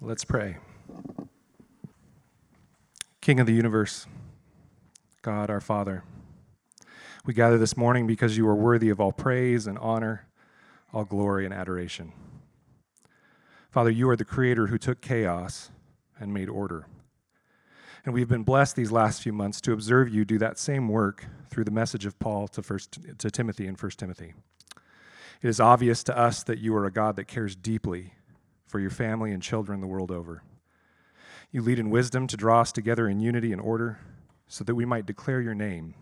Let's pray. King of the universe, God our Father, we gather this morning because you are worthy of all praise and honor, all glory and adoration. Father, you are the creator who took chaos and made order. And we've been blessed these last few months to observe you do that same work through the message of Paul to, first, to Timothy in 1 Timothy. It is obvious to us that you are a God that cares deeply for your family and children the world over. You lead in wisdom to draw us together in unity and order so that we might declare your name,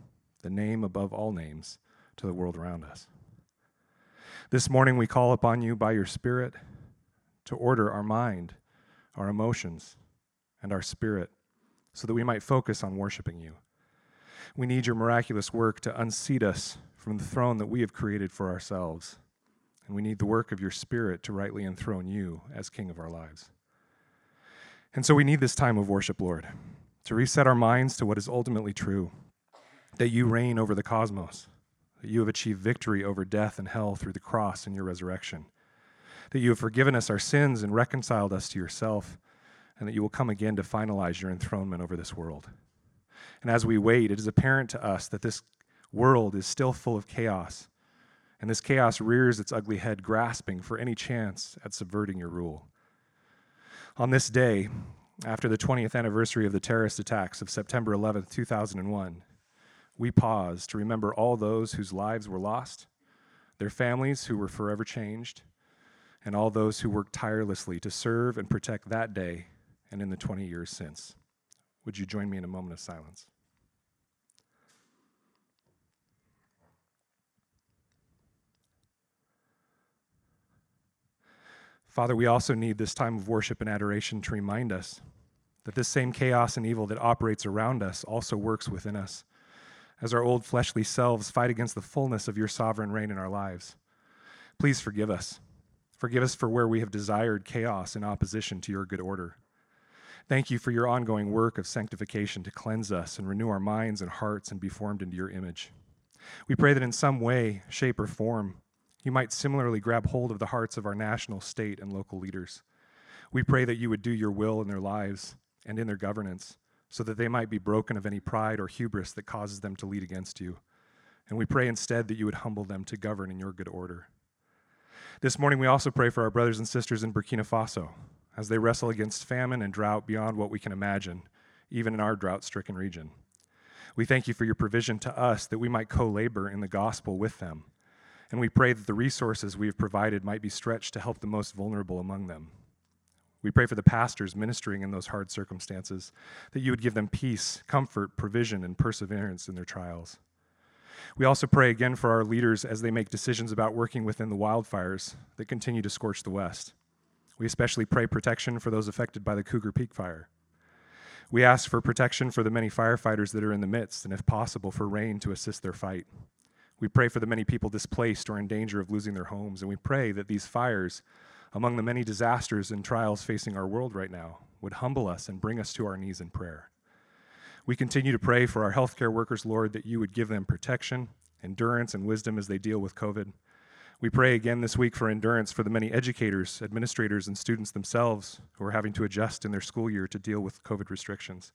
the name above all names, to the world around us. This morning we call upon you by your Spirit to order our mind, our emotions, and our spirit so that we might focus on worshiping you. We need your miraculous work to unseat us from the throne that we have created for ourselves and we need the work of your Spirit to rightly enthrone you as King of our lives. And so we need this time of worship, Lord, to reset our minds to what is ultimately true that you reign over the cosmos, that you have achieved victory over death and hell through the cross and your resurrection, that you have forgiven us our sins and reconciled us to yourself, and that you will come again to finalize your enthronement over this world. And as we wait, it is apparent to us that this world is still full of chaos and this chaos rears its ugly head, grasping for any chance at subverting your rule. On this day, after the 20th anniversary of the terrorist attacks of September 11, 2001, we pause to remember all those whose lives were lost, their families who were forever changed, and all those who worked tirelessly to serve and protect that day and in the 20 years since. Would you join me in a moment of silence? Father, we also need this time of worship and adoration to remind us that this same chaos and evil that operates around us also works within us as our old fleshly selves fight against the fullness of your sovereign reign in our lives. Please forgive us. Forgive us for where we have desired chaos in opposition to your good order. Thank you for your ongoing work of sanctification to cleanse us and renew our minds and hearts and be formed into your image. We pray that in some way, shape, or form, you might similarly grab hold of the hearts of our national, state, and local leaders. We pray that you would do your will in their lives and in their governance, so that they might be broken of any pride or hubris that causes them to lead against you. And we pray instead that you would humble them to govern in your good order. This morning, we also pray for our brothers and sisters in Burkina Faso as they wrestle against famine and drought beyond what we can imagine, even in our drought stricken region. We thank you for your provision to us that we might co labor in the gospel with them and we pray that the resources we have provided might be stretched to help the most vulnerable among them. We pray for the pastors ministering in those hard circumstances, that you would give them peace, comfort, provision, and perseverance in their trials. We also pray again for our leaders as they make decisions about working within the wildfires that continue to scorch the West. We especially pray protection for those affected by the Cougar Peak fire. We ask for protection for the many firefighters that are in the midst, and if possible, for rain to assist their fight. We pray for the many people displaced or in danger of losing their homes, and we pray that these fires, among the many disasters and trials facing our world right now, would humble us and bring us to our knees in prayer. We continue to pray for our healthcare workers, Lord, that you would give them protection, endurance, and wisdom as they deal with COVID. We pray again this week for endurance for the many educators, administrators, and students themselves who are having to adjust in their school year to deal with COVID restrictions.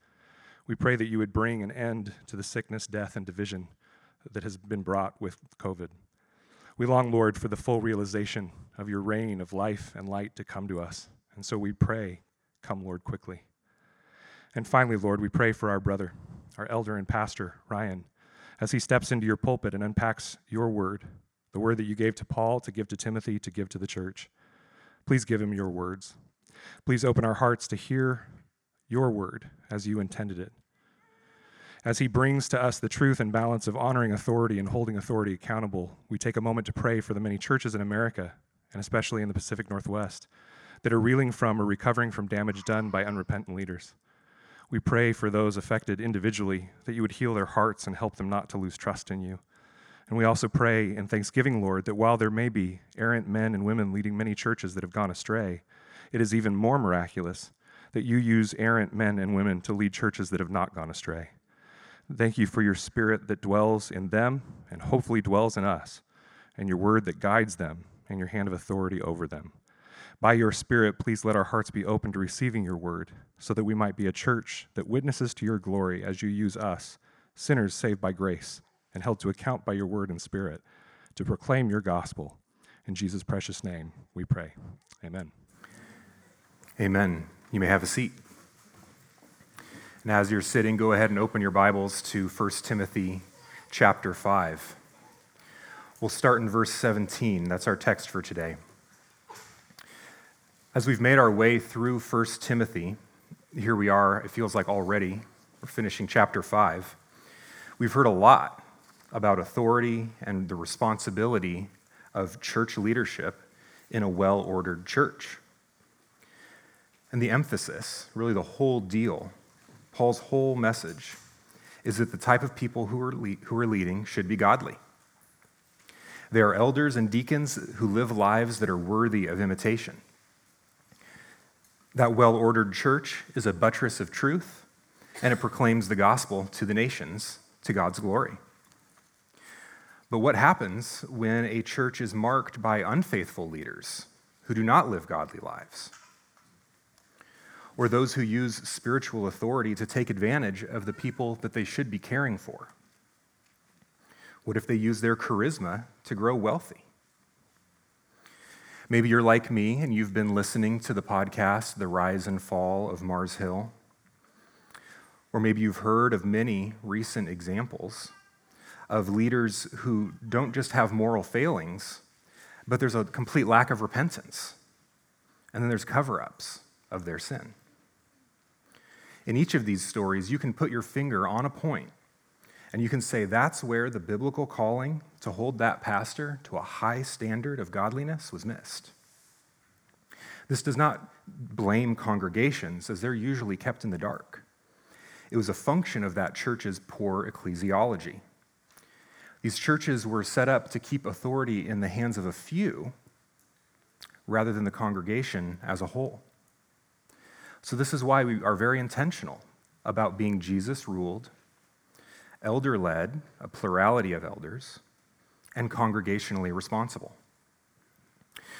We pray that you would bring an end to the sickness, death, and division that has been brought with COVID. We long, Lord, for the full realization of your reign of life and light to come to us. And so we pray, come, Lord, quickly. And finally, Lord, we pray for our brother, our elder and pastor, Ryan, as he steps into your pulpit and unpacks your word, the word that you gave to Paul to give to Timothy to give to the church. Please give him your words. Please open our hearts to hear your word as you intended it as he brings to us the truth and balance of honoring authority and holding authority accountable, we take a moment to pray for the many churches in America, and especially in the Pacific Northwest, that are reeling from or recovering from damage done by unrepentant leaders. We pray for those affected individually that you would heal their hearts and help them not to lose trust in you. And we also pray in thanksgiving, Lord, that while there may be errant men and women leading many churches that have gone astray, it is even more miraculous that you use errant men and women to lead churches that have not gone astray. Thank you for your spirit that dwells in them and hopefully dwells in us, and your word that guides them and your hand of authority over them. By your Spirit, please let our hearts be open to receiving your word, so that we might be a church that witnesses to your glory as you use us, sinners saved by grace and held to account by your word and spirit, to proclaim your gospel. In Jesus' precious name, we pray. Amen. Amen. You may have a seat. And as you're sitting, go ahead and open your Bibles to 1 Timothy chapter 5. We'll start in verse 17. That's our text for today. As we've made our way through 1 Timothy, here we are, it feels like already, we're finishing chapter 5. We've heard a lot about authority and the responsibility of church leadership in a well ordered church. And the emphasis, really the whole deal, Paul's whole message, is that the type of people who are, le- who are leading should be godly. They are elders and deacons who live lives that are worthy of imitation. That well ordered church is a buttress of truth, and it proclaims the gospel to the nations to God's glory. But what happens when a church is marked by unfaithful leaders who do not live godly lives? Or those who use spiritual authority to take advantage of the people that they should be caring for? What if they use their charisma to grow wealthy? Maybe you're like me and you've been listening to the podcast, The Rise and Fall of Mars Hill. Or maybe you've heard of many recent examples of leaders who don't just have moral failings, but there's a complete lack of repentance. And then there's cover ups of their sin. In each of these stories, you can put your finger on a point and you can say that's where the biblical calling to hold that pastor to a high standard of godliness was missed. This does not blame congregations, as they're usually kept in the dark. It was a function of that church's poor ecclesiology. These churches were set up to keep authority in the hands of a few rather than the congregation as a whole. So, this is why we are very intentional about being Jesus ruled, elder led, a plurality of elders, and congregationally responsible.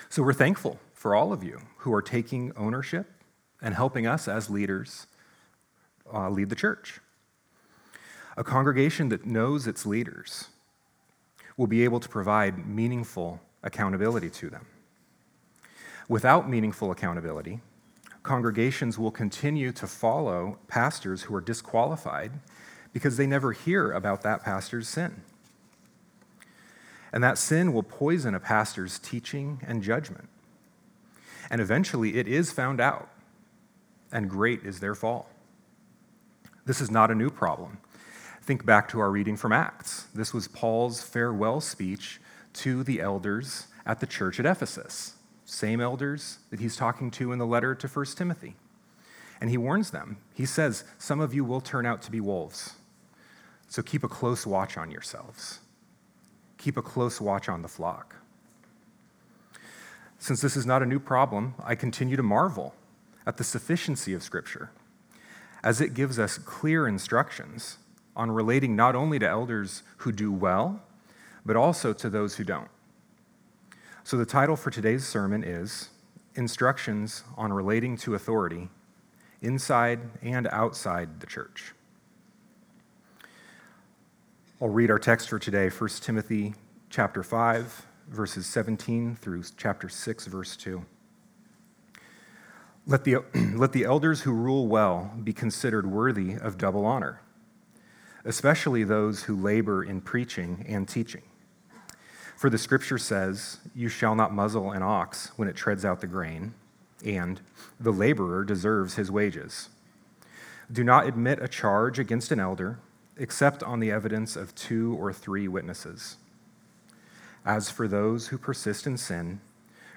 So, we're thankful for all of you who are taking ownership and helping us as leaders uh, lead the church. A congregation that knows its leaders will be able to provide meaningful accountability to them. Without meaningful accountability, congregations will continue to follow pastors who are disqualified because they never hear about that pastor's sin. And that sin will poison a pastor's teaching and judgment. And eventually it is found out, and great is their fall. This is not a new problem. Think back to our reading from Acts. This was Paul's farewell speech to the elders at the church at Ephesus same elders that he's talking to in the letter to 1 Timothy. And he warns them. He says, Some of you will turn out to be wolves. So keep a close watch on yourselves. Keep a close watch on the flock. Since this is not a new problem, I continue to marvel at the sufficiency of Scripture, as it gives us clear instructions on relating not only to elders who do well, but also to those who don't. So, the title for today's sermon is Instructions on Relating to Authority Inside and Outside the Church. I'll read our text for today, 1 Timothy chapter 5, verses 17 through chapter 6, verse 2. Let the, let the elders who rule well be considered worthy of double honor, especially those who labor in preaching and teaching. For the scripture says, You shall not muzzle an ox when it treads out the grain, and the laborer deserves his wages. Do not admit a charge against an elder except on the evidence of two or three witnesses. As for those who persist in sin,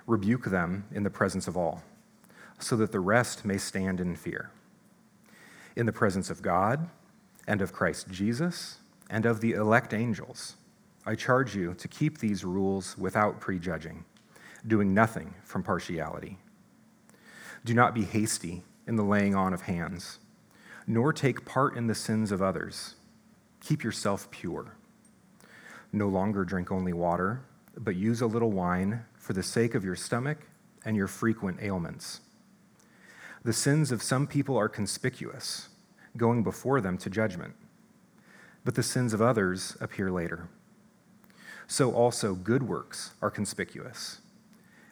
rebuke them in the presence of all, so that the rest may stand in fear. In the presence of God, and of Christ Jesus, and of the elect angels I charge you to keep these rules without prejudging, doing nothing from partiality. Do not be hasty in the laying on of hands, nor take part in the sins of others. Keep yourself pure. No longer drink only water, but use a little wine for the sake of your stomach and your frequent ailments. The sins of some people are conspicuous, going before them to judgment, but the sins of others appear later. So also good works are conspicuous,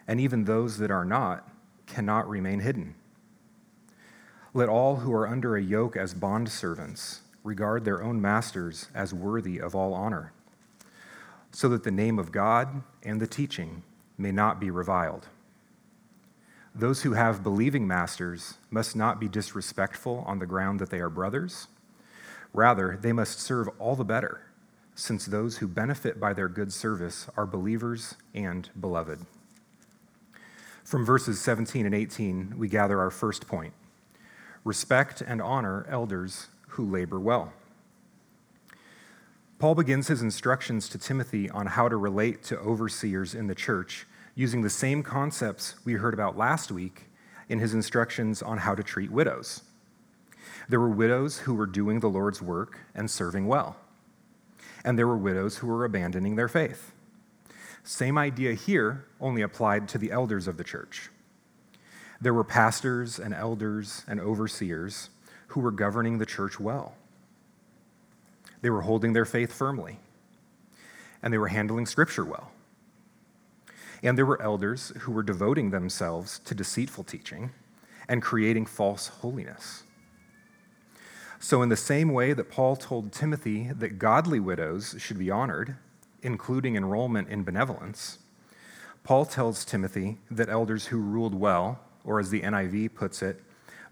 and even those that are not cannot remain hidden. Let all who are under a yoke as bondservants regard their own masters as worthy of all honor, so that the name of God and the teaching may not be reviled. Those who have believing masters must not be disrespectful on the ground that they are brothers. Rather, they must serve all the better, since those who benefit by their good service are believers and beloved. From verses 17 and 18, we gather our first point respect and honor elders who labor well. Paul begins his instructions to Timothy on how to relate to overseers in the church using the same concepts we heard about last week in his instructions on how to treat widows. There were widows who were doing the Lord's work and serving well, and there were widows who were abandoning their faith. Same idea here, only applied to the elders of the church. There were pastors and elders and overseers who were governing the church well. They were holding their faith firmly, and they were handling scripture well. And there were elders who were devoting themselves to deceitful teaching and creating false holiness. So, in the same way that Paul told Timothy that godly widows should be honored, including enrollment in benevolence, Paul tells Timothy that elders who ruled well, or as the NIV puts it,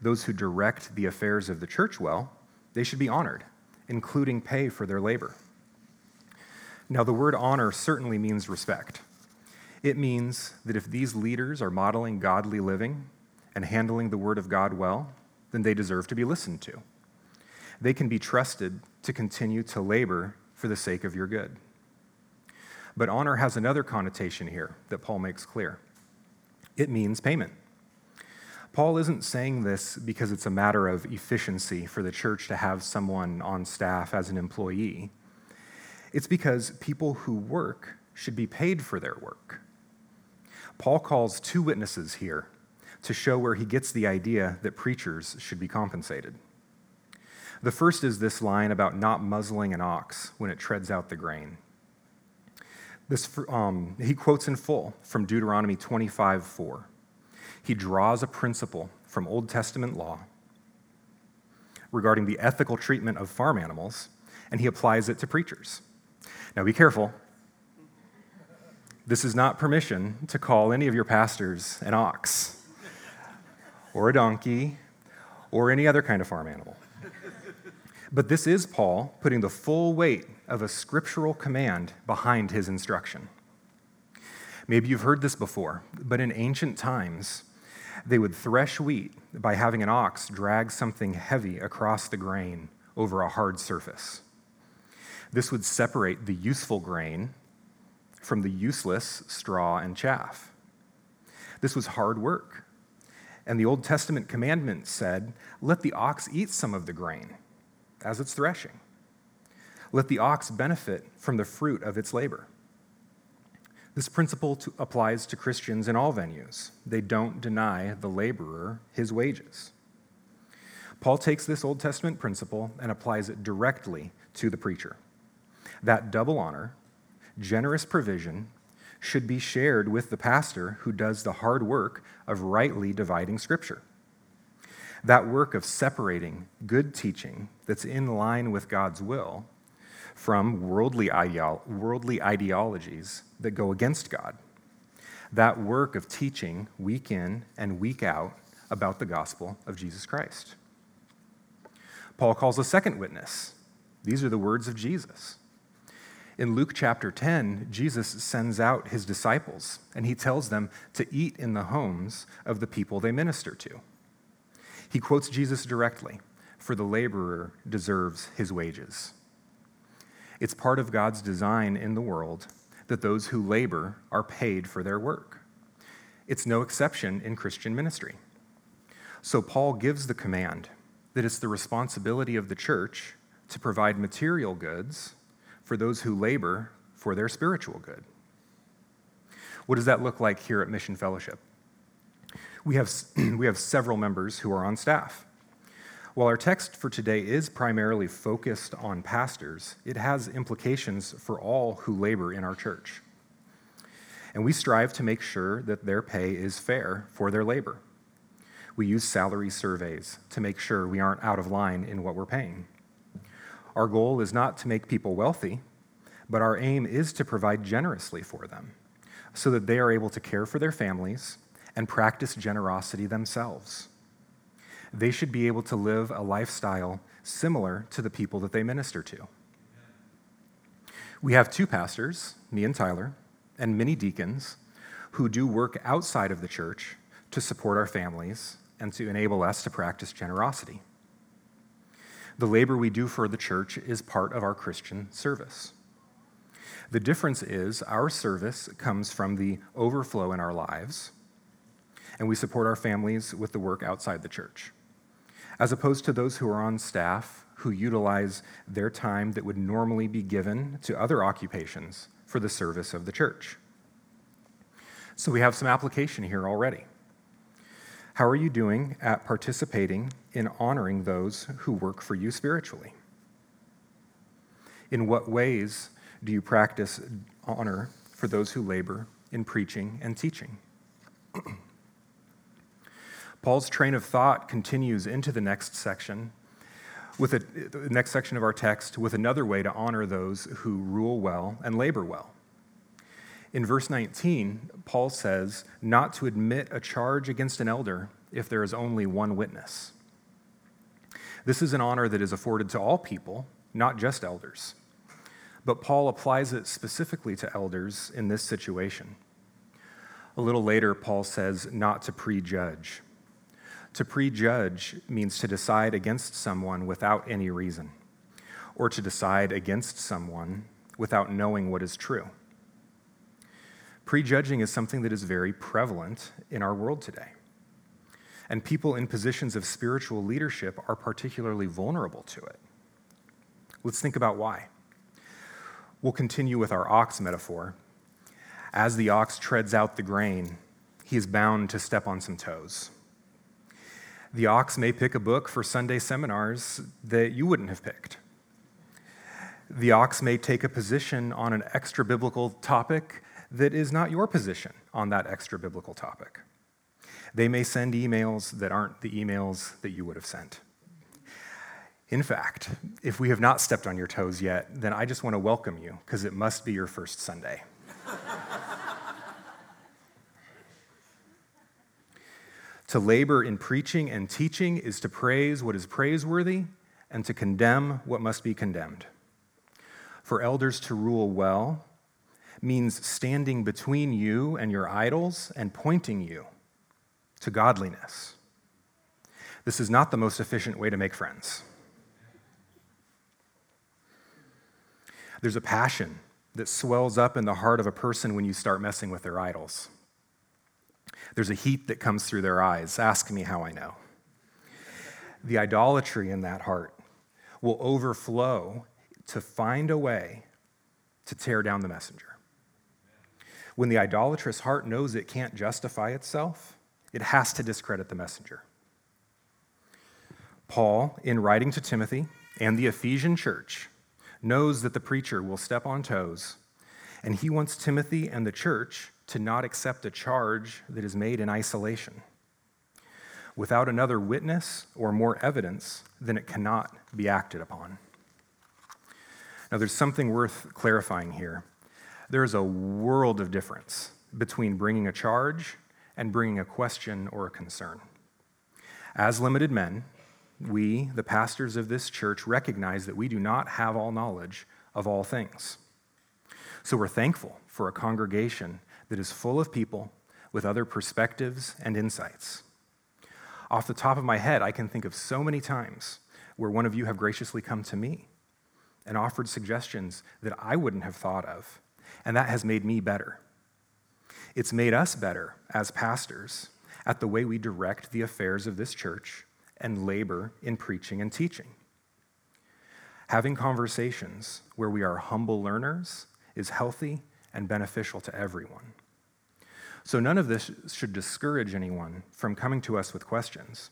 those who direct the affairs of the church well, they should be honored, including pay for their labor. Now, the word honor certainly means respect. It means that if these leaders are modeling godly living and handling the Word of God well, then they deserve to be listened to. They can be trusted to continue to labor for the sake of your good. But honor has another connotation here that Paul makes clear it means payment. Paul isn't saying this because it's a matter of efficiency for the church to have someone on staff as an employee. It's because people who work should be paid for their work. Paul calls two witnesses here to show where he gets the idea that preachers should be compensated. The first is this line about not muzzling an ox when it treads out the grain. This, um, he quotes in full from Deuteronomy 25 4. He draws a principle from Old Testament law regarding the ethical treatment of farm animals, and he applies it to preachers. Now, be careful. This is not permission to call any of your pastors an ox or a donkey or any other kind of farm animal. But this is Paul putting the full weight of a scriptural command behind his instruction. Maybe you've heard this before, but in ancient times, they would thresh wheat by having an ox drag something heavy across the grain over a hard surface. This would separate the useful grain from the useless straw and chaff. This was hard work. And the Old Testament commandment said, Let the ox eat some of the grain as it's threshing. Let the ox benefit from the fruit of its labor. This principle to, applies to Christians in all venues. They don't deny the laborer his wages. Paul takes this Old Testament principle and applies it directly to the preacher. That double honor generous provision should be shared with the pastor who does the hard work of rightly dividing Scripture. That work of separating good teaching that's in line with God's will from worldly, ideolo- worldly ideologies that go against God. That work of teaching week in and week out about the gospel of Jesus Christ. Paul calls a second witness. These are the words of Jesus. In Luke chapter 10, Jesus sends out his disciples and he tells them to eat in the homes of the people they minister to. He quotes Jesus directly For the laborer deserves his wages. It's part of God's design in the world that those who labor are paid for their work. It's no exception in Christian ministry. So Paul gives the command that it's the responsibility of the church to provide material goods for those who labor for their spiritual good. What does that look like here at Mission Fellowship? We have, we have several members who are on staff. While our text for today is primarily focused on pastors, it has implications for all who labor in our church. And we strive to make sure that their pay is fair for their labor. We use salary surveys to make sure we aren't out of line in what we're paying. Our goal is not to make people wealthy, but our aim is to provide generously for them so that they are able to care for their families and practice generosity themselves. They should be able to live a lifestyle similar to the people that they minister to. We have two pastors, me and Tyler, and many deacons who do work outside of the church to support our families and to enable us to practice generosity. The labor we do for the church is part of our Christian service. The difference is our service comes from the overflow in our lives, and we support our families with the work outside the church, as opposed to those who are on staff who utilize their time that would normally be given to other occupations for the service of the church. So we have some application here already. How are you doing at participating in honoring those who work for you spiritually? In what ways do you practice honor for those who labor in preaching and teaching? Paul's train of thought continues into the next section with a, the next section of our text with another way to honor those who rule well and labor well. In verse 19, Paul says not to admit a charge against an elder if there is only one witness. This is an honor that is afforded to all people, not just elders. But Paul applies it specifically to elders in this situation. A little later, Paul says not to prejudge. To prejudge means to decide against someone without any reason, or to decide against someone without knowing what is true. Prejudging is something that is very prevalent in our world today. And people in positions of spiritual leadership are particularly vulnerable to it. Let's think about why. We'll continue with our ox metaphor. As the ox treads out the grain, he is bound to step on some toes. The ox may pick a book for Sunday seminars that you wouldn't have picked. The ox may take a position on an extra biblical topic that is not your position on that extra biblical topic. They may send emails that aren't the emails that you would have sent. In fact, if we have not stepped on your toes yet, then I just want to welcome you because it must be your first Sunday. To labor in preaching and teaching is to praise what is praiseworthy and to condemn what must be condemned. For elders to rule well means standing between you and your idols and pointing you to godliness. This is not the most efficient way to make friends. There's a passion that swells up in the heart of a person when you start messing with their idols. There's a heat that comes through their eyes. Ask me how I know. The idolatry in that heart will overflow to find a way to tear down the messenger. When the idolatrous heart knows it can't justify itself, it has to discredit the messenger. Paul, in writing to Timothy and the Ephesian church, knows that the preacher will step on toes, and he wants Timothy and the church to not accept a charge that is made in isolation. Without another witness or more evidence, then it cannot be acted upon. Now, there's something worth clarifying here. There is a world of difference between bringing a charge and bringing a question or a concern. As limited men, we, the pastors of this church, recognize that we do not have all knowledge of all things. So we're thankful for a congregation that is full of people with other perspectives and insights. Off the top of my head, I can think of so many times where one of you have graciously come to me and offered suggestions that I wouldn't have thought of and that has made me better. It's made us better as pastors at the way we direct the affairs of this church and labor in preaching and teaching. Having conversations where we are humble learners is healthy and beneficial to everyone. So none of this should discourage anyone from coming to us with questions.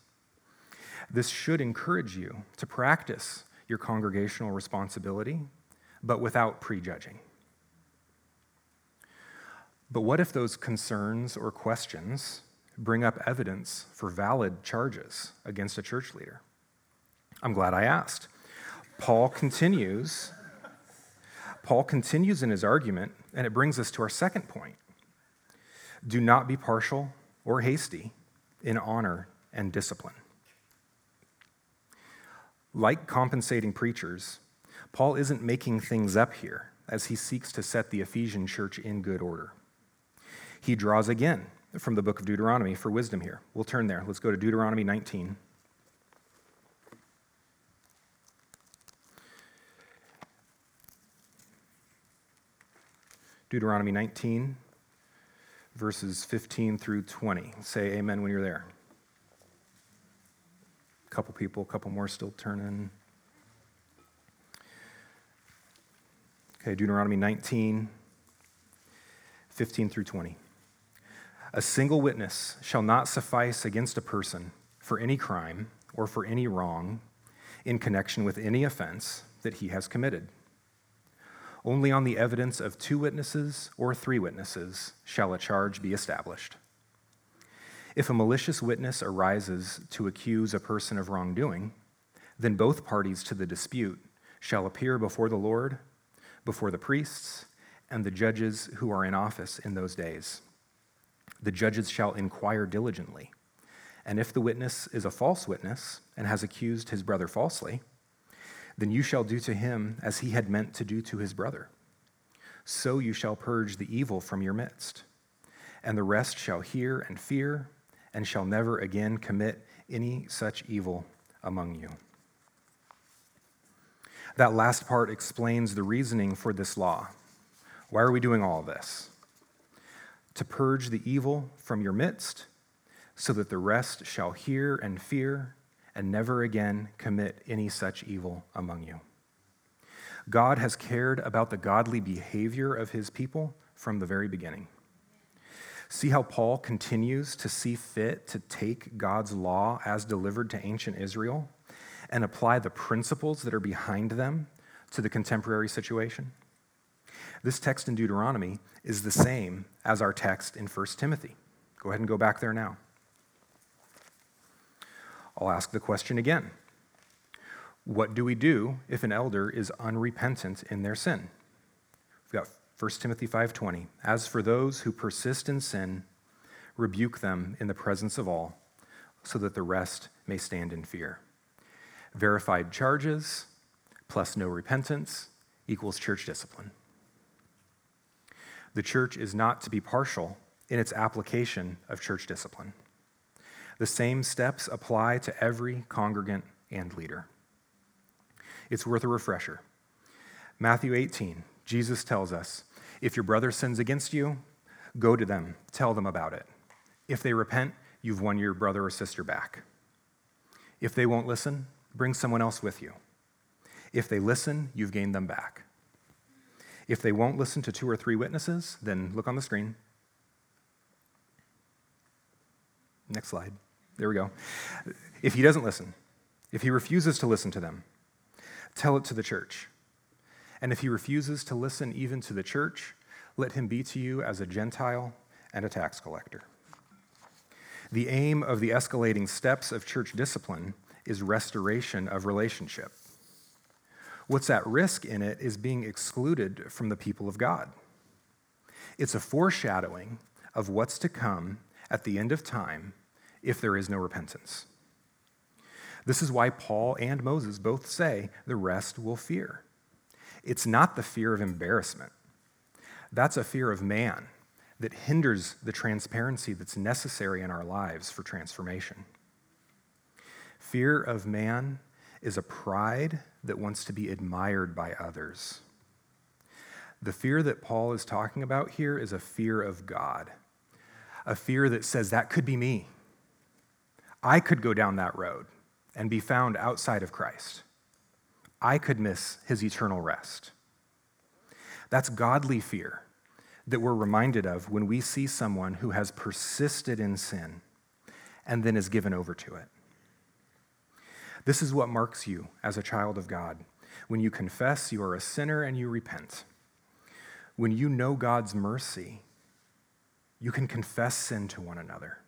This should encourage you to practice your congregational responsibility, but without prejudging. But what if those concerns or questions bring up evidence for valid charges against a church leader? I'm glad I asked. Paul continues. Paul continues in his argument, and it brings us to our second point. Do not be partial or hasty in honor and discipline. Like compensating preachers, Paul isn't making things up here as he seeks to set the Ephesian church in good order. He draws again from the book of Deuteronomy for wisdom here. We'll turn there. Let's go to Deuteronomy 19. Deuteronomy 19, verses 15 through 20. Say amen when you're there. A couple people, a couple more still turning. Okay, Deuteronomy 19, 15 through 20. A single witness shall not suffice against a person for any crime or for any wrong in connection with any offense that he has committed. Only on the evidence of two witnesses or three witnesses shall a charge be established. If a malicious witness arises to accuse a person of wrongdoing, then both parties to the dispute shall appear before the Lord, before the priests, and the judges who are in office in those days. The judges shall inquire diligently. And if the witness is a false witness and has accused his brother falsely, then you shall do to him as he had meant to do to his brother. So you shall purge the evil from your midst. And the rest shall hear and fear, and shall never again commit any such evil among you. That last part explains the reasoning for this law. Why are we doing all this? To purge the evil from your midst, so that the rest shall hear and fear and never again commit any such evil among you. God has cared about the godly behavior of his people from the very beginning. See how Paul continues to see fit to take God's law as delivered to ancient Israel and apply the principles that are behind them to the contemporary situation? This text in Deuteronomy is the same as our text in 1 Timothy. Go ahead and go back there now. I'll ask the question again What do we do if an elder is unrepentant in their sin? We've got 1 Timothy 5:20. As for those who persist in sin, rebuke them in the presence of all, so that the rest may stand in fear. Verified charges plus no repentance equals church discipline. The church is not to be partial in its application of church discipline. The same steps apply to every congregant and leader. It's worth a refresher. Matthew 18, Jesus tells us if your brother sins against you, go to them, tell them about it. If they repent, you've won your brother or sister back. If they won't listen, bring someone else with you. If they listen, you've gained them back. If they won't listen to two or three witnesses, then look on the screen. Next slide. There we go. If he doesn't listen, if he refuses to listen to them, tell it to the church. And if he refuses to listen even to the church, let him be to you as a Gentile and a tax collector. The aim of the escalating steps of church discipline is restoration of relationship. What's at risk in it is being excluded from the people of God. It's a foreshadowing of what's to come at the end of time if there is no repentance. This is why Paul and Moses both say the rest will fear. It's not the fear of embarrassment, that's a fear of man that hinders the transparency that's necessary in our lives for transformation. Fear of man is a pride that wants to be admired by others. The fear that Paul is talking about here is a fear of God, a fear that says, that could be me. I could go down that road and be found outside of Christ. I could miss his eternal rest. That's godly fear, that we're reminded of when we see someone who has persisted in sin and then is given over to it. This is what marks you as a child of God when you confess you are a sinner and you repent. When you know God's mercy, you can confess sin to one another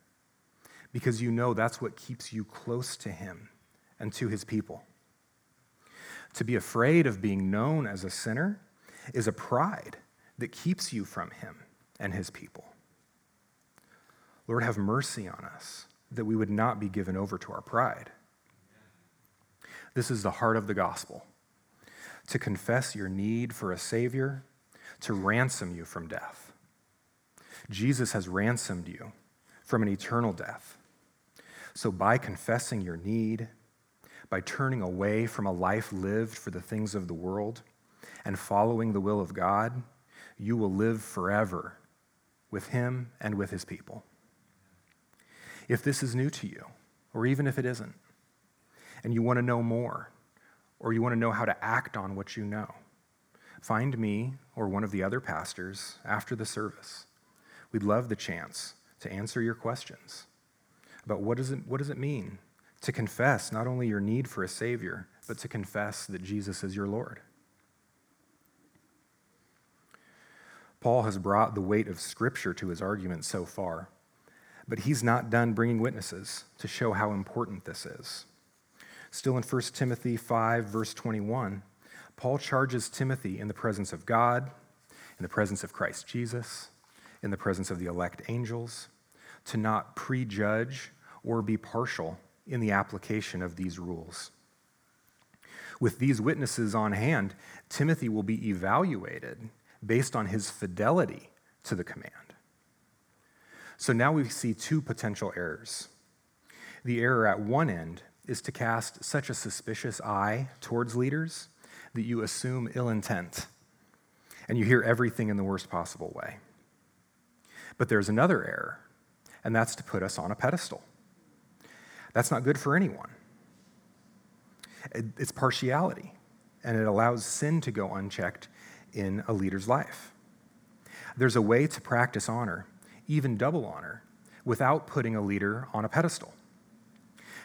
because you know that's what keeps you close to Him and to His people. To be afraid of being known as a sinner is a pride that keeps you from Him and His people. Lord, have mercy on us that we would not be given over to our pride. This is the heart of the gospel to confess your need for a Savior, to ransom you from death. Jesus has ransomed you from an eternal death. So, by confessing your need, by turning away from a life lived for the things of the world and following the will of God, you will live forever with Him and with His people. If this is new to you, or even if it isn't, and you want to know more, or you want to know how to act on what you know, find me or one of the other pastors after the service. We'd love the chance to answer your questions about what does it, what does it mean to confess not only your need for a Savior, but to confess that Jesus is your Lord. Paul has brought the weight of Scripture to his argument so far, but he's not done bringing witnesses to show how important this is. Still in 1 Timothy 5, verse 21, Paul charges Timothy in the presence of God, in the presence of Christ Jesus, in the presence of the elect angels, to not prejudge or be partial in the application of these rules. With these witnesses on hand, Timothy will be evaluated based on his fidelity to the command. So now we see two potential errors. The error at one end is to cast such a suspicious eye towards leaders that you assume ill intent and you hear everything in the worst possible way. But there's another error, and that's to put us on a pedestal. That's not good for anyone. It's partiality, and it allows sin to go unchecked in a leader's life. There's a way to practice honor, even double honor, without putting a leader on a pedestal.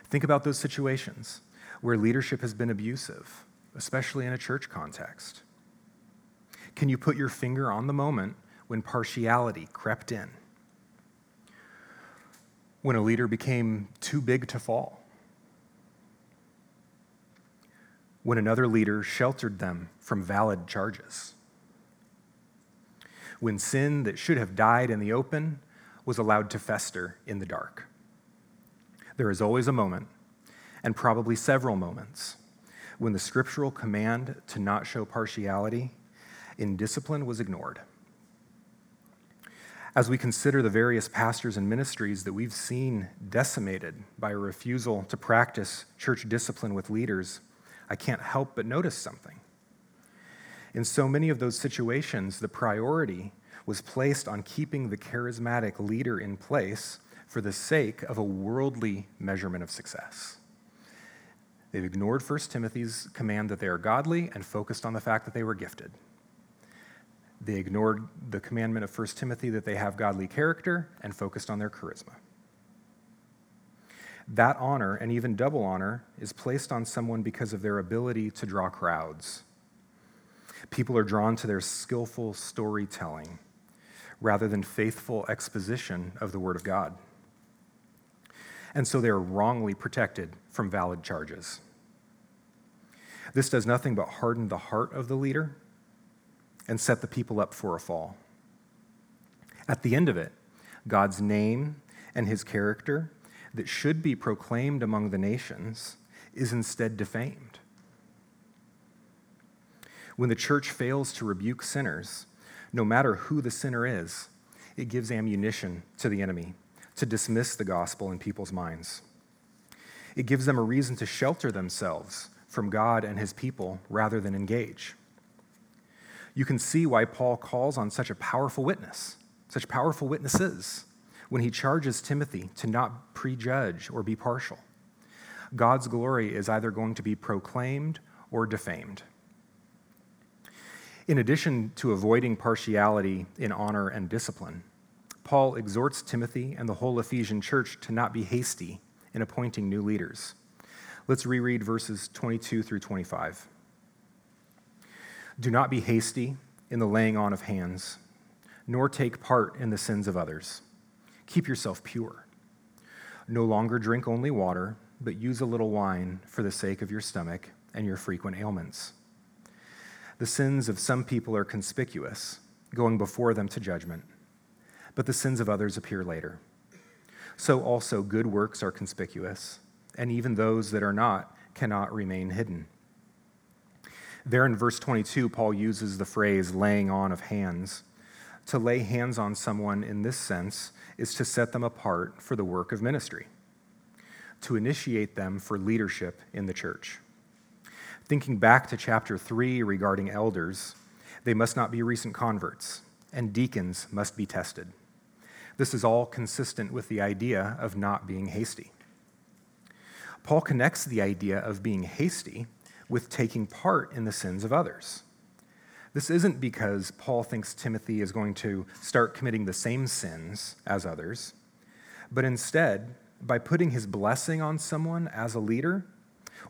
Think about those situations where leadership has been abusive, especially in a church context. Can you put your finger on the moment when partiality crept in? When a leader became too big to fall? When another leader sheltered them from valid charges? When sin that should have died in the open was allowed to fester in the dark? There is always a moment, and probably several moments, when the scriptural command to not show partiality in discipline was ignored. As we consider the various pastors and ministries that we've seen decimated by a refusal to practice church discipline with leaders, I can't help but notice something. In so many of those situations, the priority was placed on keeping the charismatic leader in place for the sake of a worldly measurement of success. They've ignored 1 Timothy's command that they are godly and focused on the fact that they were gifted. They ignored the commandment of 1 Timothy that they have godly character and focused on their charisma. That honor, and even double honor, is placed on someone because of their ability to draw crowds. People are drawn to their skillful storytelling rather than faithful exposition of the Word of God and so they are wrongly protected from valid charges. This does nothing but harden the heart of the leader and set the people up for a fall. At the end of it, God's name and his character that should be proclaimed among the nations is instead defamed. When the church fails to rebuke sinners, no matter who the sinner is, it gives ammunition to the enemy to dismiss the gospel in people's minds. It gives them a reason to shelter themselves from God and his people rather than engage. You can see why Paul calls on such a powerful witness, such powerful witnesses, when he charges Timothy to not prejudge or be partial. God's glory is either going to be proclaimed or defamed. In addition to avoiding partiality in honor and discipline, Paul exhorts Timothy and the whole Ephesian church to not be hasty in appointing new leaders. Let's reread verses 22 through 25. Do not be hasty in the laying on of hands, nor take part in the sins of others. Keep yourself pure. No longer drink only water, but use a little wine for the sake of your stomach and your frequent ailments. The sins of some people are conspicuous, going before them to judgment, but the sins of others appear later. So also good works are conspicuous, and even those that are not cannot remain hidden. There in verse 22, Paul uses the phrase laying on of hands. To lay hands on someone in this sense is to set them apart for the work of ministry, to initiate them for leadership in the church. Thinking back to chapter 3 regarding elders, they must not be recent converts, and deacons must be tested. This is all consistent with the idea of not being hasty. Paul connects the idea of being hasty with taking part in the sins of others. This isn't because Paul thinks Timothy is going to start committing the same sins as others, but instead, by putting his blessing on someone as a leader,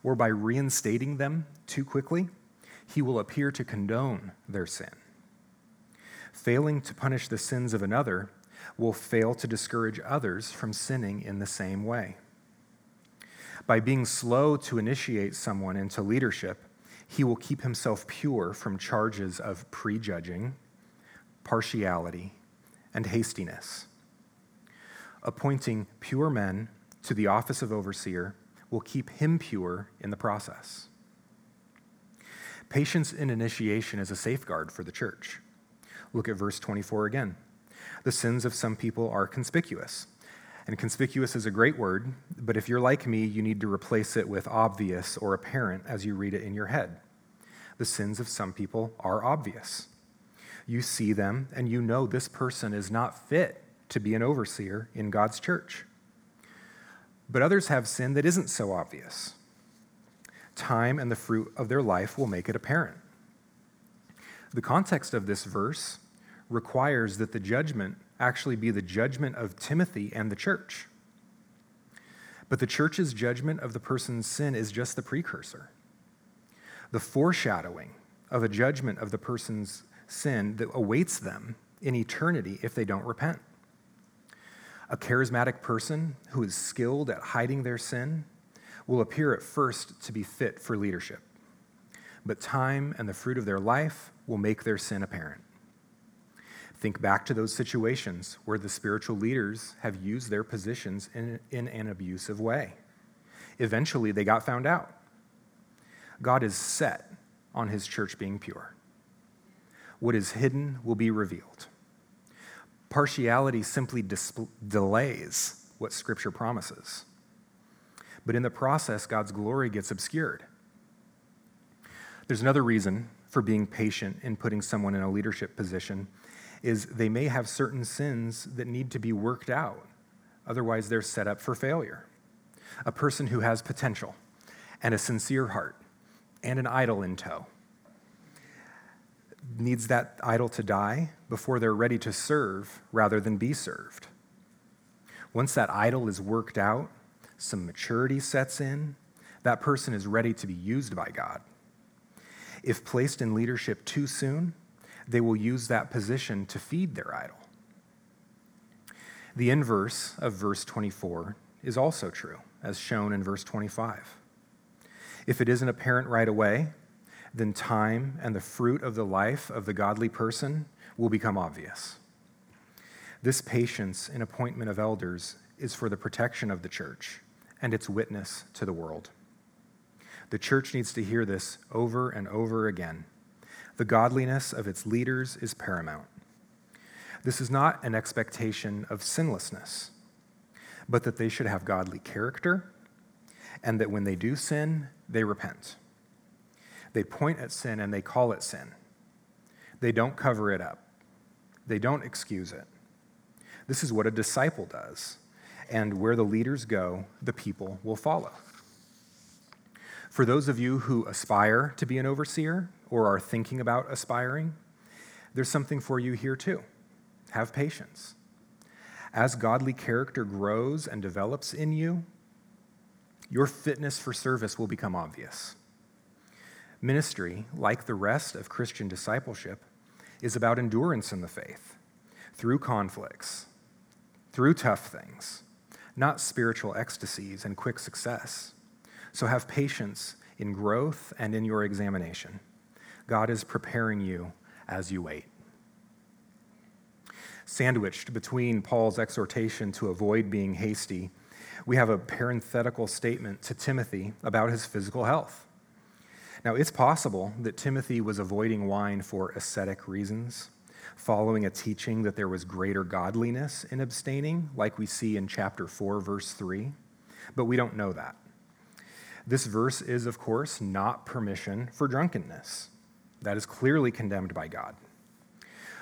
or by reinstating them too quickly, he will appear to condone their sin. Failing to punish the sins of another will fail to discourage others from sinning in the same way. By being slow to initiate someone into leadership, he will keep himself pure from charges of prejudging, partiality, and hastiness. Appointing pure men to the office of overseer will keep him pure in the process. Patience in initiation is a safeguard for the church. Look at verse 24 again. The sins of some people are conspicuous. And conspicuous is a great word, but if you're like me, you need to replace it with obvious or apparent as you read it in your head. The sins of some people are obvious. You see them, and you know this person is not fit to be an overseer in God's church. But others have sin that isn't so obvious. Time and the fruit of their life will make it apparent. The context of this verse requires that the judgment actually be the judgment of Timothy and the church. But the church's judgment of the person's sin is just the precursor, the foreshadowing of a judgment of the person's sin that awaits them in eternity if they don't repent. A charismatic person who is skilled at hiding their sin will appear at first to be fit for leadership, but time and the fruit of their life will make their sin apparent. Think back to those situations where the spiritual leaders have used their positions in, in an abusive way. Eventually, they got found out. God is set on his church being pure. What is hidden will be revealed. Partiality simply delays what Scripture promises. But in the process, God's glory gets obscured. There's another reason for being patient in putting someone in a leadership position is they may have certain sins that need to be worked out. Otherwise, they're set up for failure. A person who has potential and a sincere heart and an idol in tow needs that idol to die before they're ready to serve rather than be served. Once that idol is worked out, some maturity sets in, that person is ready to be used by God. If placed in leadership too soon, they will use that position to feed their idol. The inverse of verse 24 is also true, as shown in verse 25. If it isn't apparent right away, then time and the fruit of the life of the godly person will become obvious. This patience in appointment of elders is for the protection of the church and its witness to the world. The church needs to hear this over and over again the godliness of its leaders is paramount. This is not an expectation of sinlessness, but that they should have godly character and that when they do sin, they repent. They point at sin and they call it sin. They don't cover it up, they don't excuse it. This is what a disciple does. And where the leaders go, the people will follow. For those of you who aspire to be an overseer or are thinking about aspiring, there's something for you here too. Have patience. As godly character grows and develops in you, your fitness for service will become obvious. Ministry, like the rest of Christian discipleship, is about endurance in the faith, through conflicts, through tough things, not spiritual ecstasies and quick success. So have patience in growth and in your examination. God is preparing you as you wait. Sandwiched between Paul's exhortation to avoid being hasty, we have a parenthetical statement to Timothy about his physical health. Now, it's possible that Timothy was avoiding wine for ascetic reasons, following a teaching that there was greater godliness in abstaining, like we see in chapter 4, verse 3, but we don't know that. This verse is, of course, not permission for drunkenness. That is clearly condemned by God.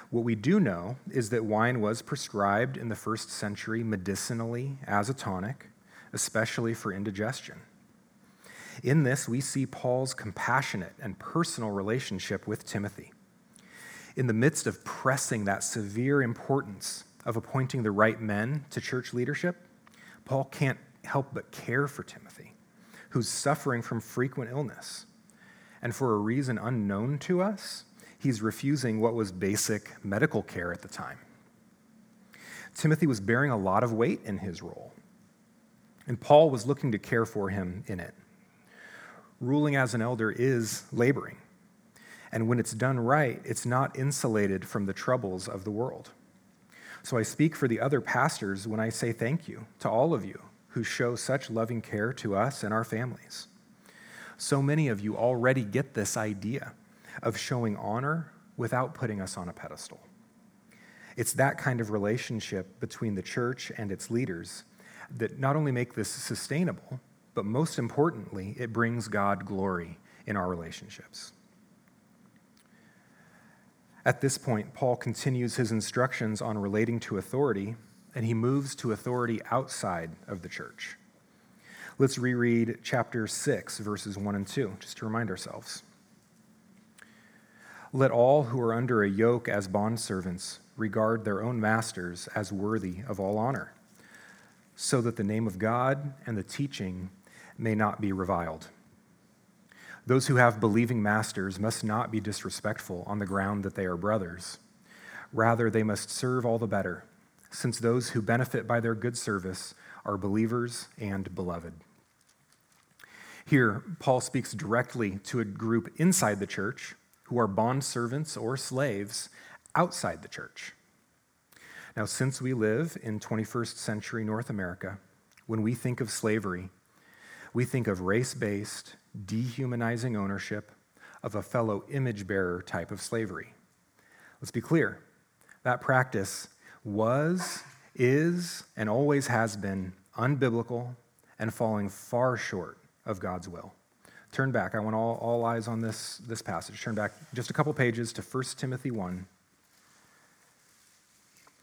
What we do know is that wine was prescribed in the first century medicinally as a tonic, especially for indigestion. In this, we see Paul's compassionate and personal relationship with Timothy. In the midst of pressing that severe importance of appointing the right men to church leadership, Paul can't help but care for Timothy, who's suffering from frequent illness. And for a reason unknown to us, he's refusing what was basic medical care at the time. Timothy was bearing a lot of weight in his role, and Paul was looking to care for him in it. Ruling as an elder is laboring, and when it's done right, it's not insulated from the troubles of the world. So I speak for the other pastors when I say thank you to all of you who show such loving care to us and our families. So many of you already get this idea of showing honor without putting us on a pedestal. It's that kind of relationship between the church and its leaders that not only make this sustainable, but most importantly, it brings God glory in our relationships. At this point, Paul continues his instructions on relating to authority, and he moves to authority outside of the church. Let's reread chapter 6, verses 1 and 2, just to remind ourselves. Let all who are under a yoke as bondservants regard their own masters as worthy of all honor, so that the name of God and the teaching may not be reviled. Those who have believing masters must not be disrespectful on the ground that they are brothers. Rather, they must serve all the better, since those who benefit by their good service are believers and beloved. Here, Paul speaks directly to a group inside the church who are bondservants or slaves outside the church. Now, since we live in 21st century North America, when we think of slavery, we think of race based, dehumanizing ownership of a fellow image bearer type of slavery. Let's be clear that practice was, is, and always has been unbiblical and falling far short of God's will. Turn back. I want all, all eyes on this, this passage. Turn back just a couple pages to 1 Timothy 1.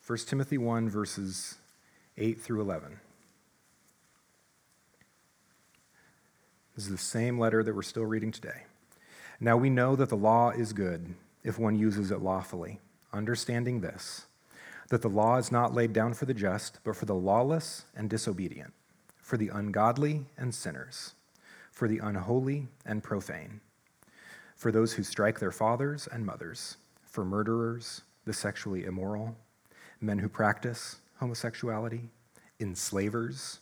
1 Timothy 1, verses 8 through 11. This is the same letter that we're still reading today. Now we know that the law is good if one uses it lawfully, understanding this that the law is not laid down for the just, but for the lawless and disobedient, for the ungodly and sinners, for the unholy and profane, for those who strike their fathers and mothers, for murderers, the sexually immoral, men who practice homosexuality, enslavers,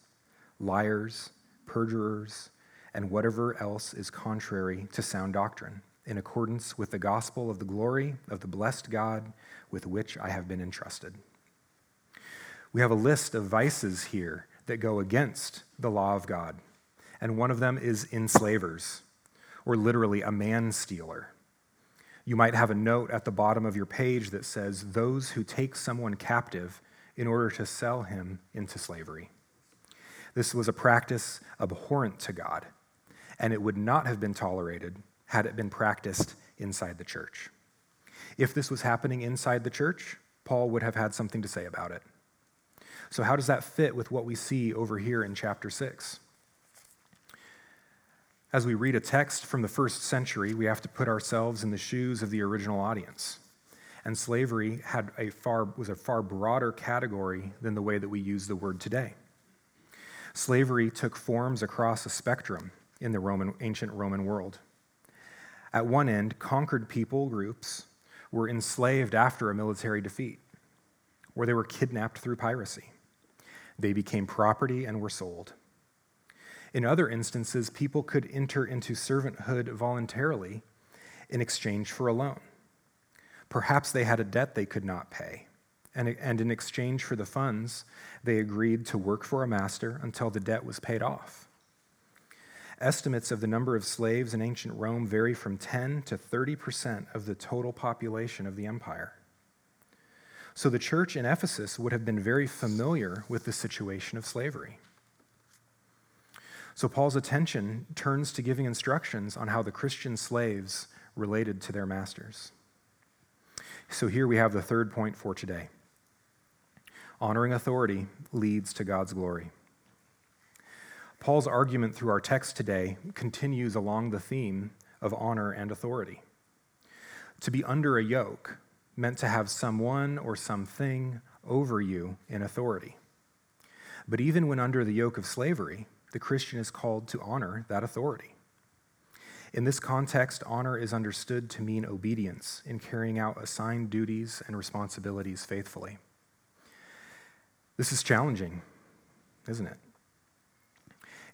liars, perjurers, and whatever else is contrary to sound doctrine, in accordance with the gospel of the glory of the blessed God with which I have been entrusted. We have a list of vices here that go against the law of God, and one of them is enslavers, or literally a man stealer. You might have a note at the bottom of your page that says, Those who take someone captive in order to sell him into slavery. This was a practice abhorrent to God and it would not have been tolerated had it been practiced inside the church. If this was happening inside the church, Paul would have had something to say about it. So, how does that fit with what we see over here in chapter 6? As we read a text from the first century, we have to put ourselves in the shoes of the original audience. And slavery had a far, was a far broader category than the way that we use the word today. Slavery took forms across a spectrum in the Roman, ancient Roman world. At one end, conquered people groups were enslaved after a military defeat, or they were kidnapped through piracy. They became property and were sold. In other instances, people could enter into servanthood voluntarily in exchange for a loan. Perhaps they had a debt they could not pay, and, and in exchange for the funds, they agreed to work for a master until the debt was paid off. Estimates of the number of slaves in ancient Rome vary from 10 to 30 percent of the total population of the empire. So the church in Ephesus would have been very familiar with the situation of slavery. So Paul's attention turns to giving instructions on how the Christian slaves related to their masters. So here we have the third point for today honoring authority leads to God's glory. Paul's argument through our text today continues along the theme of honor and authority. To be under a yoke meant to have someone or something over you in authority. But even when under the yoke of slavery, the Christian is called to honor that authority. In this context, honor is understood to mean obedience in carrying out assigned duties and responsibilities faithfully. This is challenging, isn't it?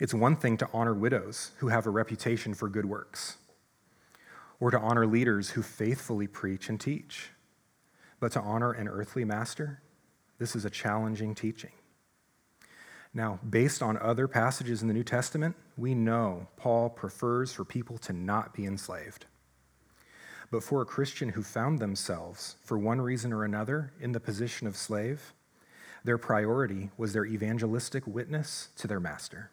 It's one thing to honor widows who have a reputation for good works, or to honor leaders who faithfully preach and teach. But to honor an earthly master, this is a challenging teaching. Now, based on other passages in the New Testament, we know Paul prefers for people to not be enslaved. But for a Christian who found themselves, for one reason or another, in the position of slave, their priority was their evangelistic witness to their master.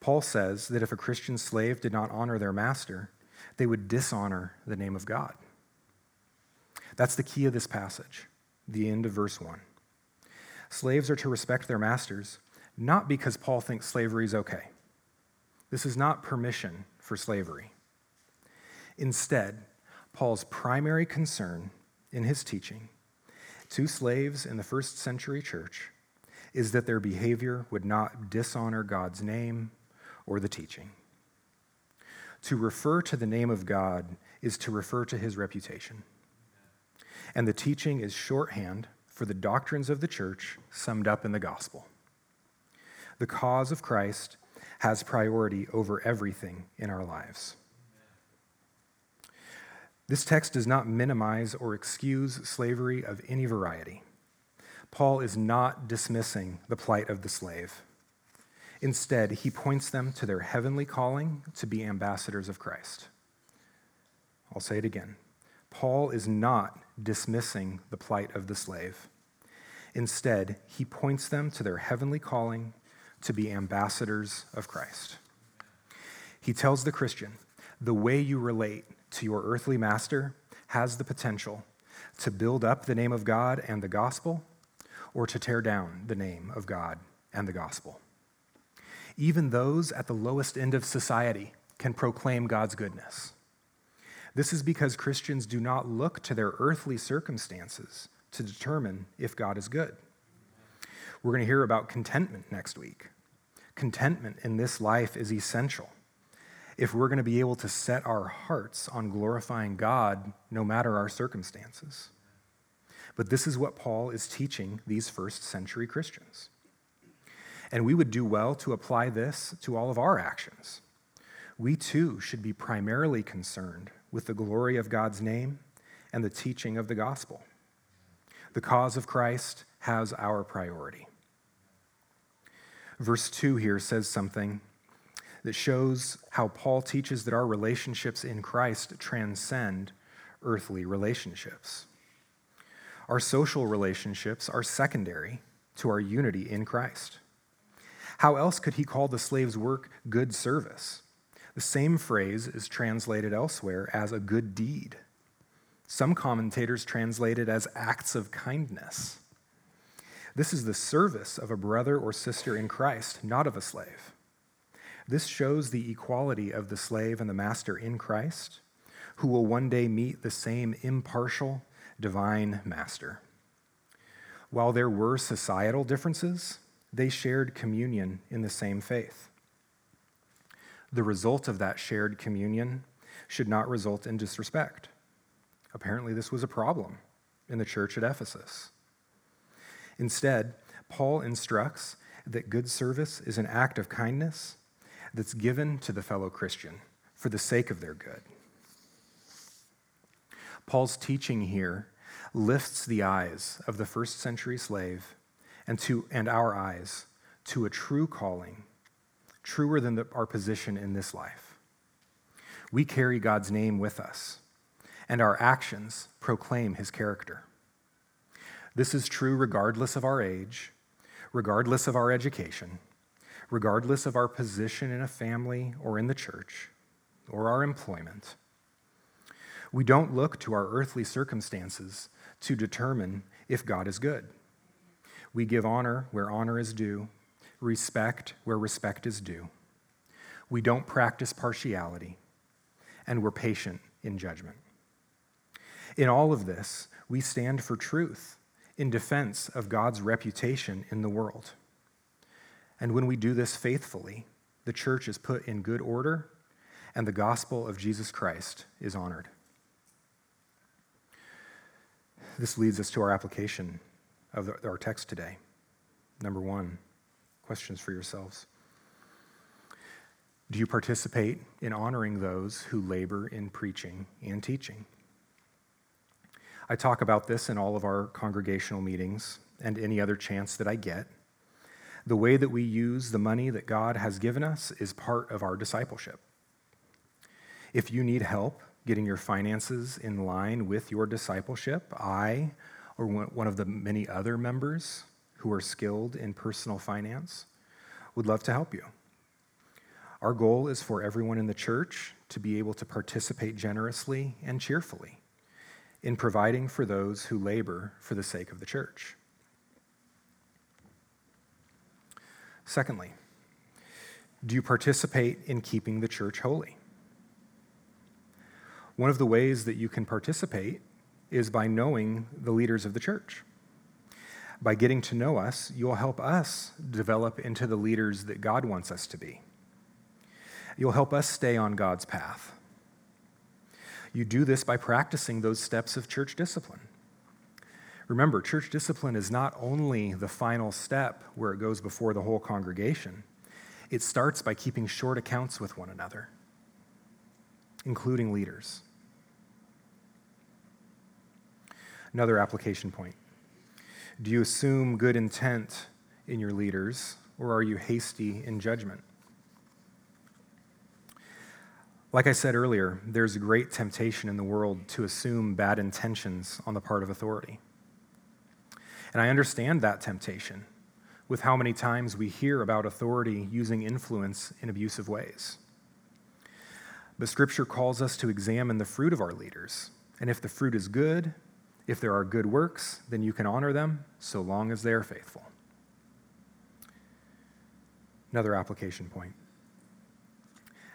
Paul says that if a Christian slave did not honor their master, they would dishonor the name of God. That's the key of this passage, the end of verse 1. Slaves are to respect their masters, not because Paul thinks slavery is okay. This is not permission for slavery. Instead, Paul's primary concern in his teaching to slaves in the first century church is that their behavior would not dishonor God's name or the teaching. To refer to the name of God is to refer to his reputation. And the teaching is shorthand for the doctrines of the church summed up in the gospel. The cause of Christ has priority over everything in our lives. This text does not minimize or excuse slavery of any variety. Paul is not dismissing the plight of the slave. Instead, he points them to their heavenly calling to be ambassadors of Christ. I'll say it again. Paul is not dismissing the plight of the slave. Instead, he points them to their heavenly calling to be ambassadors of Christ. He tells the Christian the way you relate to your earthly master has the potential to build up the name of God and the gospel or to tear down the name of God and the gospel. Even those at the lowest end of society can proclaim God's goodness. This is because Christians do not look to their earthly circumstances to determine if God is good. We're going to hear about contentment next week. Contentment in this life is essential if we're going to be able to set our hearts on glorifying God no matter our circumstances. But this is what Paul is teaching these first century Christians. And we would do well to apply this to all of our actions. We too should be primarily concerned with the glory of God's name and the teaching of the gospel. The cause of Christ has our priority. Verse 2 here says something that shows how Paul teaches that our relationships in Christ transcend earthly relationships. Our social relationships are secondary to our unity in Christ. How else could he call the slave's work good service? The same phrase is translated elsewhere as a good deed. Some commentators translate it as acts of kindness. This is the service of a brother or sister in Christ, not of a slave. This shows the equality of the slave and the master in Christ, who will one day meet the same impartial, divine master. While there were societal differences, they shared communion in the same faith. The result of that shared communion should not result in disrespect. Apparently, this was a problem in the church at Ephesus. Instead, Paul instructs that good service is an act of kindness that's given to the fellow Christian for the sake of their good. Paul's teaching here lifts the eyes of the first century slave and, to, and our eyes to a true calling, truer than the, our position in this life. We carry God's name with us, and our actions proclaim his character. This is true regardless of our age, regardless of our education, regardless of our position in a family or in the church, or our employment. We don't look to our earthly circumstances to determine if God is good. We give honor where honor is due, respect where respect is due. We don't practice partiality, and we're patient in judgment. In all of this, we stand for truth in defense of God's reputation in the world. And when we do this faithfully, the church is put in good order and the gospel of Jesus Christ is honored. This leads us to our application of our text today. Number one, questions for yourselves. Do you participate in honoring those who labor in preaching and teaching? I talk about this in all of our congregational meetings and any other chance that I get. The way that we use the money that God has given us is part of our discipleship. If you need help getting your finances in line with your discipleship, I or one of the many other members who are skilled in personal finance would love to help you. Our goal is for everyone in the church to be able to participate generously and cheerfully in providing for those who labor for the sake of the church. Secondly, do you participate in keeping the church holy? One of the ways that you can participate is by knowing the leaders of the church. By getting to know us, you'll help us develop into the leaders that God wants us to be. You'll help us stay on God's path. You do this by practicing those steps of church discipline. Remember, church discipline is not only the final step where it goes before the whole congregation, it starts by keeping short accounts with one another, including leaders. Another application point Do you assume good intent in your leaders, or are you hasty in judgment? Like I said earlier, there's a great temptation in the world to assume bad intentions on the part of authority. And I understand that temptation with how many times we hear about authority using influence in abusive ways. But Scripture calls us to examine the fruit of our leaders. And if the fruit is good, if there are good works, then you can honor them so long as they are faithful. Another application point.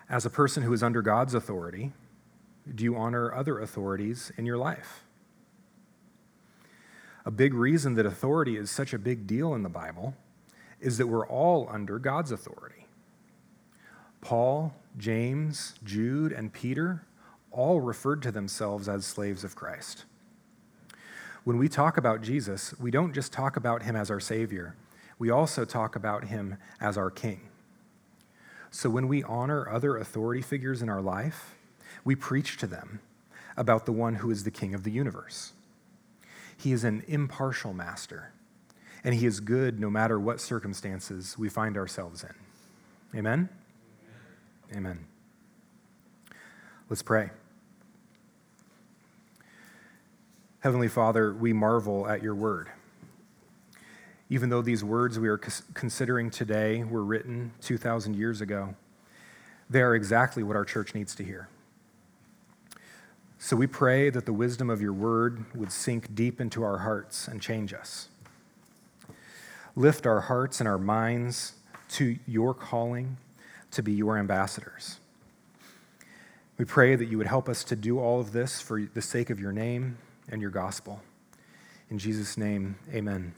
As a person who is under God's authority, do you honor other authorities in your life? A big reason that authority is such a big deal in the Bible is that we're all under God's authority. Paul, James, Jude, and Peter all referred to themselves as slaves of Christ. When we talk about Jesus, we don't just talk about him as our Savior, we also talk about him as our King. So when we honor other authority figures in our life, we preach to them about the one who is the king of the universe. He is an impartial master, and he is good no matter what circumstances we find ourselves in. Amen? Amen. Amen. Let's pray. Heavenly Father, we marvel at your word. Even though these words we are considering today were written 2,000 years ago, they are exactly what our church needs to hear. So we pray that the wisdom of your word would sink deep into our hearts and change us. Lift our hearts and our minds to your calling, to be your ambassadors. We pray that you would help us to do all of this for the sake of your name and your gospel. In Jesus' name, amen.